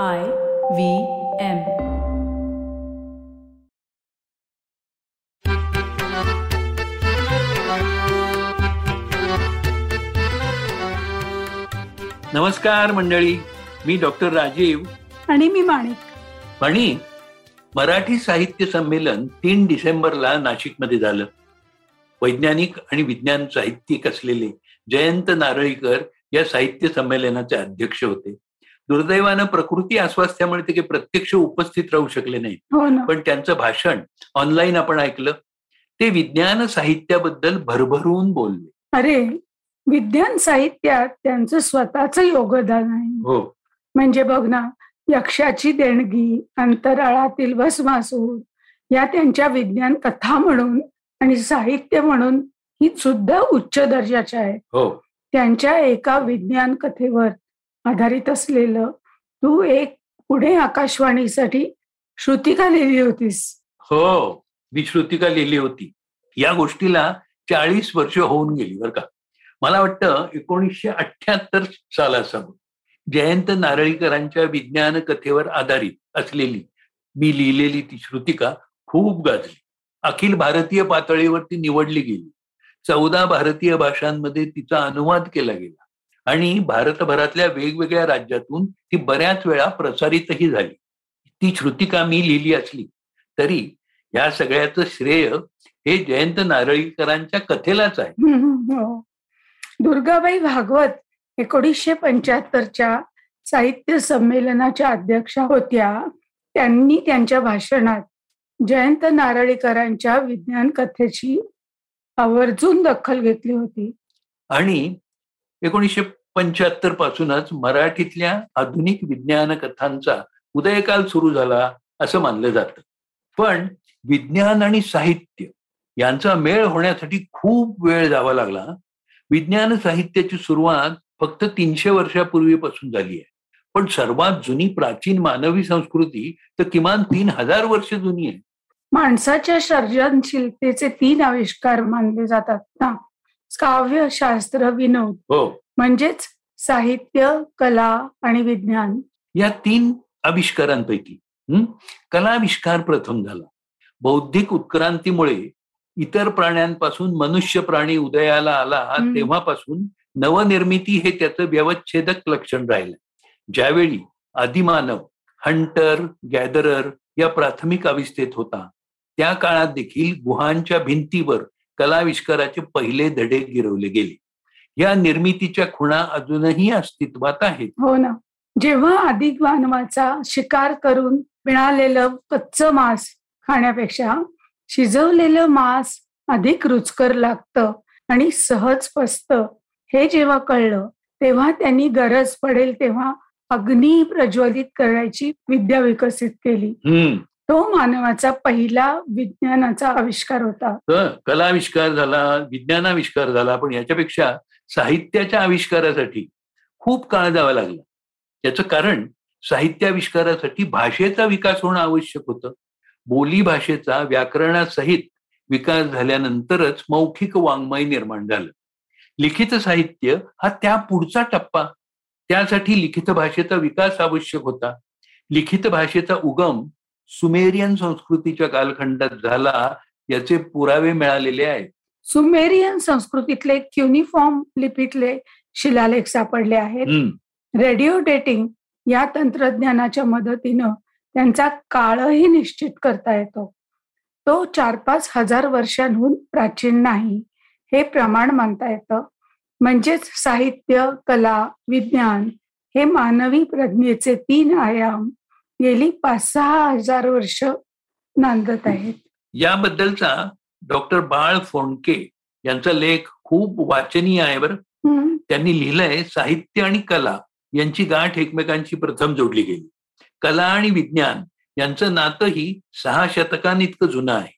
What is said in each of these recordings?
I V M. नमस्कार मंडळी मी doctor Rajiv. आणि मी माणिक. आणि मराठी साहित्य संमेलन तीन डिसेंबरला नाशिकमध्ये झालं. वैज्ञानिक आणि विज्ञान साहित्यिक असलेले जयंत नारळीकर या साहित्य संमेलनाचे अध्यक्ष होते. दुर्दैवानं प्रकृती अस्वास्थ्यामुळे ते काही प्रत्यक्ष उपस्थित राहू शकले नाहीत. हो पण त्यांचं भाषण ऑनलाईन आपण ऐकलं ते विज्ञान साहित्याबद्दल भरभरून बोलले. अरे विज्ञान साहित्यात त्यांचं स्वतःच योगदान आहे. हो. म्हणजे बघ ना यक्षाची देणगी अंतराळातील भस्मासूर या त्यांच्या विज्ञान कथा म्हणून आणि साहित्य म्हणून ही सुद्धा उच्च दर्जाच्या आहेत हो. त्यांच्या एका विज्ञान कथेवर आधारित असलेलं. तू एक पुढे आकाशवाणीसाठी श्रुतिका लिहिली होतीस. हो मी श्रुतिका लिहिली होती. या गोष्टीला चाळीस वर्ष होऊन गेली बरं का. मला वाटतं एकोणीसशे अठ्याहत्तर साल असावं जयंत नारळीकरांच्या विज्ञान कथेवर आधारित असलेली मी लिहिलेली ती श्रुतिका खूप गाजली. अखिल भारतीय पातळीवर ती निवडली गेली. चौदा भारतीय भाषांमध्ये तिचा अनुवाद केला गेला. आणि भारतभरातल्या वेगवेगळ्या राज्यातून ती बऱ्याच वेळा प्रसारितही झाली. ती श्रुतिका मी लिहिली असली तरी या सगळ्याचं श्रेय हे जयंत नारळीकरांच्या कथेलाच आहे. हो. दुर्गाबाई भागवत एकोणीसशे पंच्याहत्तरच्या साहित्य संमेलनाच्या अध्यक्षा होत्या. त्यांनी त्यांच्या भाषणात जयंत नारळीकरांच्या विज्ञान कथेची आवर्जून दखल घेतली होती. आणि एकोणीसशे पंच्याहत्तर पासूनच मराठीतल्या आधुनिक विज्ञान कथांचा उदयकाल सुरू झाला असं मानलं जातं. पण विज्ञान आणि साहित्य यांचा मेळ होण्यासाठी खूप वेळ जावा लागला. विज्ञान साहित्याची सुरुवात फक्त तीनशे वर्षापूर्वीपासून झाली आहे. पण सर्वात जुनी प्राचीन मानवी संस्कृती तर किमान तीन हजार वर्ष जुनी आहे. माणसाच्या सर्जनशीलतेचे तीन आविष्कार मानले जातात ना? काव्य शास्त्र विनोद हो. म्हणजेच साहित्य कला आणि विज्ञान. या तीन आविष्कारांपैकी कलाविष्कार प्रथम झाला. बौद्धिक उत्क्रांतीमुळे इतर प्राण्यांपासून मनुष्य प्राणी उदयाला आला. तेव्हापासून नवनिर्मिती हे त्याचं व्यवच्छेदक लक्षण राहिलं. ज्यावेळी आदिमानव हंटर गॅदरर या प्राथमिक अवस्थेत होता त्या काळात देखील गुहांच्या भिंतीवर कलाविष्काराचे पहिले धडे गिरवले गेले. या निर्मितीच्या खुणा अजूनही अस्तित्वात आहेत. हो ना. जेव्हा अधिक मानवाचा शिकार करून मिळालेलं कच्च मांस खाण्यापेक्षा शिजवलेलं मांस अधिक रुचकर लागतं आणि सहज पचतं हे जेव्हा कळलं तेव्हा त्यांनी गरज पडेल तेव्हा अग्नी प्रज्वलित करायची विद्या विकसित केली. तो मानवाचा पहिला विज्ञानाचा आविष्कार होता. कलाविष्कार झाला विज्ञानाविष्कार झाला पण याच्यापेक्षा साहित्याच्या आविष्कारासाठी खूप काळ जावा लागला. याचं कारण साहित्याविष्कारासाठी भाषेचा विकास होणं आवश्यक होतं. बोली भाषेचा व्याकरणासहित विकास झाल्यानंतरच मौखिक वाङ्मय निर्माण झालं. लिखित साहित्य हा त्या पुढचा टप्पा. त्यासाठी लिखित भाषेचा विकास आवश्यक होता. लिखित भाषेचा उगम सुमेरियन संस्कृतीच्या कालखंडात झाला याचे पुरावे मिळालेले आहेत. सुमेरियन संस्कृतीतले क्युनिफॉर्म लिपीतले शिलालेख सापडले आहेत. रेडिओ डेटिंग या तंत्रज्ञानाच्या मदतीनं त्यांचा काळही निश्चित करता येतो. तो चार पाच हजार वर्षांहून प्राचीन नाही हे प्रमाण मानता येतं. म्हणजेच साहित्य कला विज्ञान हे मानवी प्रज्ञेचे तीन आयाम गेली पाच सहा हजार वर्ष नांदत आहेत. याबद्दलचा डॉक्टर बाळ फोंडके यांचा लेख खूप वाचनीय आहे बरं. त्यांनी लिहिलंय साहित्य आणि कला यांची गाठ एकमेकांची प्रथम जोडली गेली. कला आणि विज्ञान यांचं नातंही सहा शतकांइतकं जुनं आहे.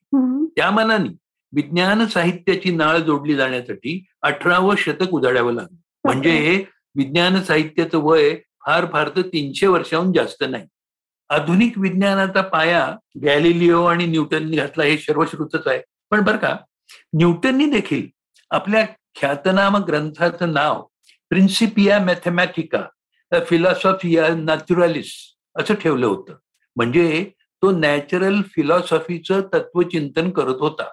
त्या मानाने विज्ञान साहित्याची नाळ जोडली जाण्यासाठी अठरावं शतक उजाडावं लागलं. म्हणजे हे विज्ञान साहित्याचं वय फार फार तर तीनशे वर्षाहून जास्त नाही. आधुनिक विज्ञानाचा पाया गॅलिलिओ आणि न्यूटननी घातला हे सर्वश्रुतच आहे. पण बरं का न्यूटननी देखील आपल्या ख्यातनाम ग्रंथाचं नाव प्रिन्सिपिया मॅथमॅटिका फिलॉसॉफिया नॅचरलिस असं ठेवलं होतं. म्हणजे तो नॅचरल फिलॉसॉफीचं तत्वचिंतन करत होता.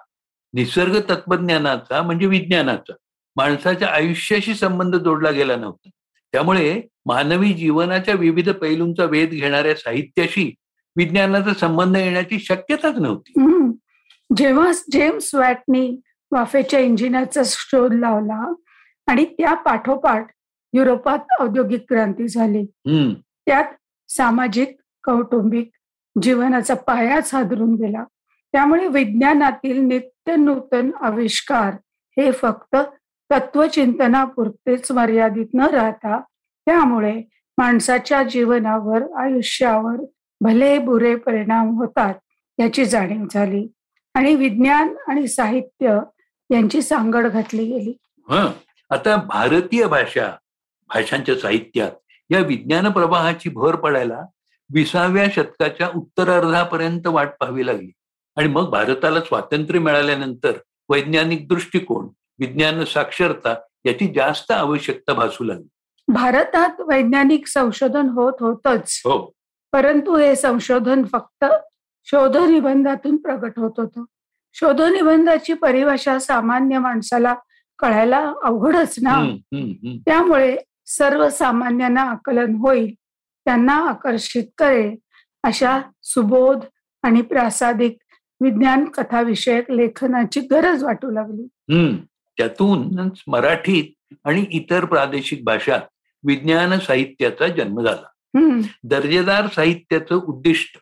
निसर्ग तत्वज्ञानाचा म्हणजे विज्ञानाचा. माणसाच्या आयुष्याशी संबंध जोडला गेला नव्हता. त्यामुळे मानवी जीवनाच्या विविध पैलूंचा वेध घेणाऱ्या साहित्याशी विज्ञानाचा संबंध येण्याची शक्यताच नव्हती. जेव्हा जेम्स वॅटनी वाफेच्या इंजिनाचा शोध लावला आणि त्या पाठोपाठ युरोपात औद्योगिक क्रांती झाली त्यात सामाजिक कौटुंबिक जीवनाचा पायाच हादरून गेला. त्यामुळे विज्ञानातील नित्य नूतन आविष्कार हे फक्त तत्वचिंतनापुरतेच मर्यादित न राहता त्यामुळे माणसाच्या जीवनावर आयुष्यावर भले बुरे परिणाम होतात याची जाणीव झाली आणि विज्ञान आणि साहित्य यांची सांगड घातली गेली. हं आता भारतीय भाषा भाषांच्या साहित्यात या विज्ञान प्रवाहाची भर पडायला विसाव्या शतकाच्या उत्तरार्धापर्यंत वाट पाहावी लागली. आणि मग भारताला स्वातंत्र्य मिळाल्यानंतर वैज्ञानिक दृष्टिकोन विज्ञान साक्षरता याची जास्त आवश्यकता भासू लागली. भारतात वैज्ञानिक संशोधन होत होतच. हो. परंतु हे संशोधन फक्त शोधनिबंधातून प्रगट होत होतं. शोधनिबंधाची परिभाषा सामान्य माणसाला कळायला अवघडच ना. त्यामुळे सर्वसामान्यांना आकलन होईल त्यांना आकर्षित करेल अशा सुबोध आणि प्रासादिक विज्ञान कथाविषयक लेखनाची गरज वाटू लागली. त्यातूनच मराठीत आणि इतर प्रादेशिक भाषात विज्ञान साहित्याचा जन्म झाला. दर्जेदार साहित्याचं उद्दिष्ट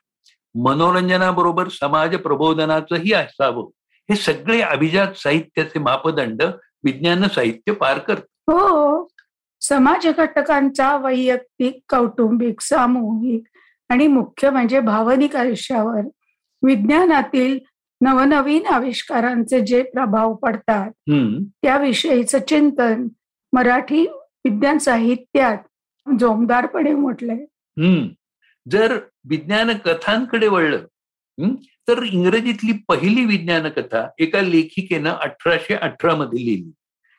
मनोरंजनाबरोबर समाज प्रबोधनाचंही असावं हे सगळे अभिजात साहित्याचे मापदंड विज्ञान साहित्य पार करत. हो. समाज घटकांचा वैयक्तिक कौटुंबिक सामूहिक आणि मुख्य म्हणजे भावनिक आयुष्यावर विज्ञानातील नवनवीन आविष्कारांचे जे प्रभाव पडतात त्याविषयीचं चिंतन मराठी विज्ञान साहित्यात जोमदारपणे म्हटलंय. जर विज्ञान कथांकडे वळलं तर इंग्रजीतली पहिली विज्ञान कथा एका लेखिकेनं अठराशे अठरा मध्ये लिहिली.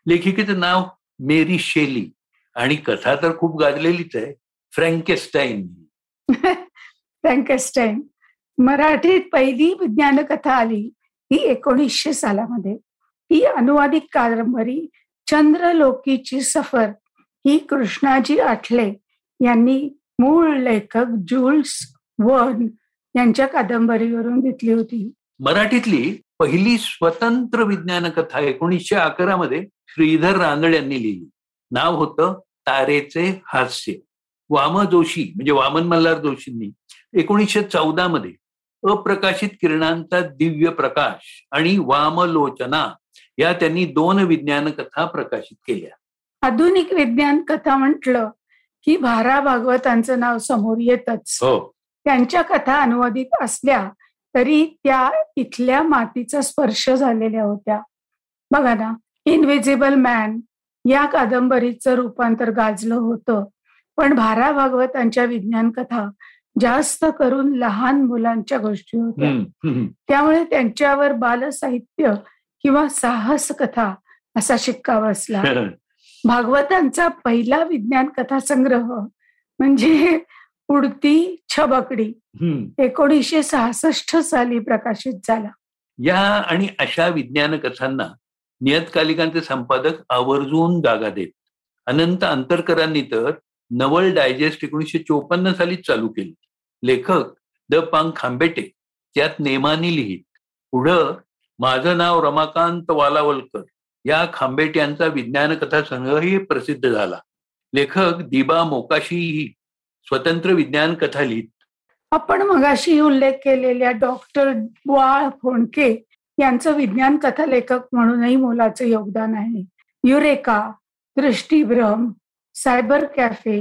लेखिकेचं नाव मेरी शेली आणि कथा तर खूप गाजलेलीच आहे फ्रँकेस्टाईन. फ्रँकेस्टाईन. मराठीत पहिली विज्ञान कथा आली ही एकोणीसशे सालामध्ये. ही अनुवादित कादंबरी चंद्रलोकीची सफर ही कृष्णाजी आठले यांनी मूळ लेखक जुल्स वन यांच्या कादंबरीवरून घेतली होती. मराठीतली पहिली स्वतंत्र विज्ञान कथा एकोणीसशे अकरा मध्ये श्रीधर रानड यांनी लिहिली. नाव होतं तारेचे हास्य. वाम जोशी म्हणजे वामन मल्हार जोशींनी एकोणीसशे चौदा मध्ये अप्रकाशित किरणांचा दिव्य प्रकाश आणि वामलोचना या त्यांनी दोन विज्ञान कथा प्रकाशित केल्या. आधुनिक विज्ञान कथा म्हटलं की भारा भागवतांचं नाव समोर येतच. हो. त्यांच्या कथा अनुवादित असल्या तरी त्या इथल्या मातीचा स्पर्श झालेल्या होत्या. बघा ना इनविजिबल मॅन या कादंबरीचं रूपांतर गाजलं होतं. पण भारा भागवतांच्या विज्ञान कथा जास्त करून लहान मुलांच्या गोष्टी होत्या. त्यामुळे त्यांच्यावर बालसाहित्य किंवा साहस कथा असा शिक्का बसला भागवतांचा पहिला विज्ञान कथा संग्रह म्हणजे उडती छबकडी. एकोणीसशे सहासष्ट साली प्रकाशित झाला या आणि अशा विज्ञान कथांना नियतकालिकांचे संपादक आवर्जून जागा देत अनंत अंतरकरांनी तर नवल डायजेस्ट एकोणीसशे चोपन्न साली चालू केली. लेखक द पांग खांबेटे त्यात नेमानी लिहित. पुढं माझं नाव रमाकांत वालावलकर या खांबेट्यांचा विज्ञान कथा संग्रहही प्रसिद्ध झाला. लेखक दिबा मोकाशीही स्वतंत्र विज्ञान कथा लिहित. आपण मगाशी उल्लेख केलेल्या डॉक्टर वाळ फोंडके यांचं विज्ञान कथा लेखक म्हणूनही मोलाचं योगदान आहे. युरेका दृष्टीभ्रम सायबर कॅफे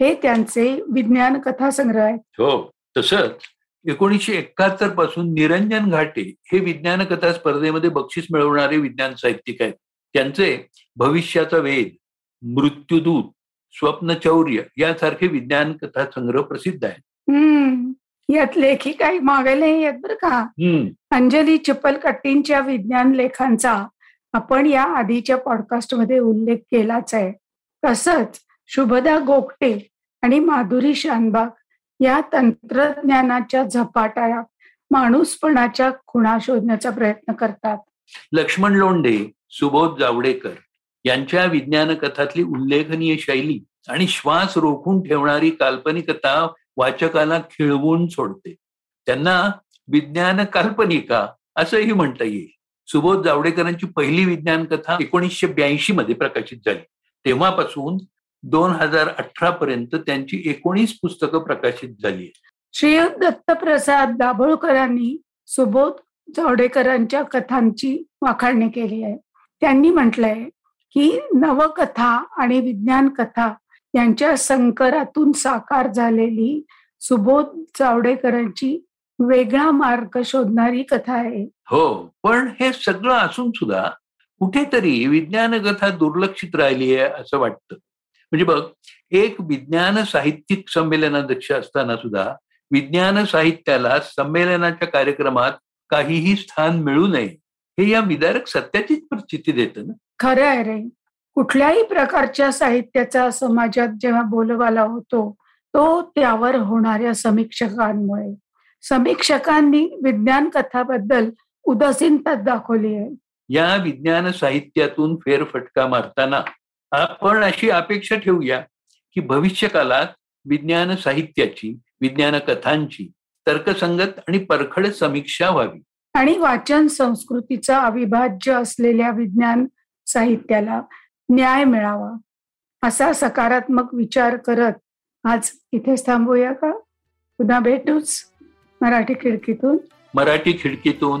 हे त्यांचे विज्ञान कथा संग्रह आहेत हो तसंच एकोणीसशे एकाहत्तरपासून निरंजन घाटे हे विज्ञान कथा स्पर्धेमध्ये बक्षीस मिळवणारे विज्ञान साहित्यिक आहेत. त्यांचे भविष्याचा वेद मृत्यूदूत स्वप्नचौर्य यासारखे विज्ञान कथा संग्रह प्रसिद्ध आहेत. यात लेखिका मागायला येत बरं का? अंजली चिपलकट्टींच्या विज्ञान लेखांचा आपण या आधीच्या पॉडकास्टमध्ये उल्लेख केलाच आहे. तसंच शुभदा गोगटे आणि माधुरी शानबाग या तंत्रज्ञानाच्या झपाट्यात माणूसपणाच्या खुणा शोधण्याचा प्रयत्न करतात. लक्ष्मण लोंढे सुबोध जावडेकर यांच्या विज्ञान कथातली उल्लेखनीय शैली आणि श्वास रोखून ठेवणारी काल्पनिकता वाचकाला खिळवून सोडते. त्यांना विज्ञान काल्पनिका असंही म्हणता येईल. सुबोध जावडेकरांची पहिली विज्ञान कथा एकोणीसशे ब्याऐंशी मध्ये प्रकाशित झाली. तेव्हापासून दोन हजार अठरा पर्यंत त्यांची एकोणीस पुस्तकं प्रकाशित झाली श्रीयुत दत्तप्रसाद दाभोळकरांनी सुबोध जावडेकरांच्या कथांची वाखाणणी केली आहे. त्यांनी म्हटलंय की नवकथा आणि विज्ञान कथा यांच्या संकरातून साकार झालेली सुबोध जावडेकरांची वेगळा मार्ग शोधणारी कथा आहे. हो पण हे सगळं असून सुद्धा कुठेतरी विज्ञान कथा दुर्लक्षित राहिली आहे असं वाटतं. म्हणजे बघ एक विज्ञान साहित्यिक संमेलनाध्यक्ष असताना सुद्धा विज्ञान साहित्याला संमेलनाच्या कार्यक्रमात काहीही स्थान मिळू नये हे या विदारक सत्याचीच परिस्थिती देतं ना? खरं आहे रे. कुठल्याही प्रकारच्या साहित्याचा समाजात जेव्हा बोलबाला होतो तो त्यावर होणाऱ्या समीक्षकांमुळे. समीक्षकांनी विज्ञान कथाबद्दल उदासीनता दाखवली आहे. या विज्ञान साहित्यातून फेरफटका मारताना आपण अशी अपेक्षा ठेवूया की भविष्य काळात विज्ञान साहित्याची विज्ञान कथांची तर्कसंगत आणि परखड समीक्षा व्हावी. आणि वाचन संस्कृतीचा अविभाज्य असलेल्या विज्ञान साहित्याला न्याय मिळावा असा सकारात्मक विचार करत आज इथेच थांबूया का? पुन्हा भेटूच मराठी खिडकीतून. मराठी खिडकीतून.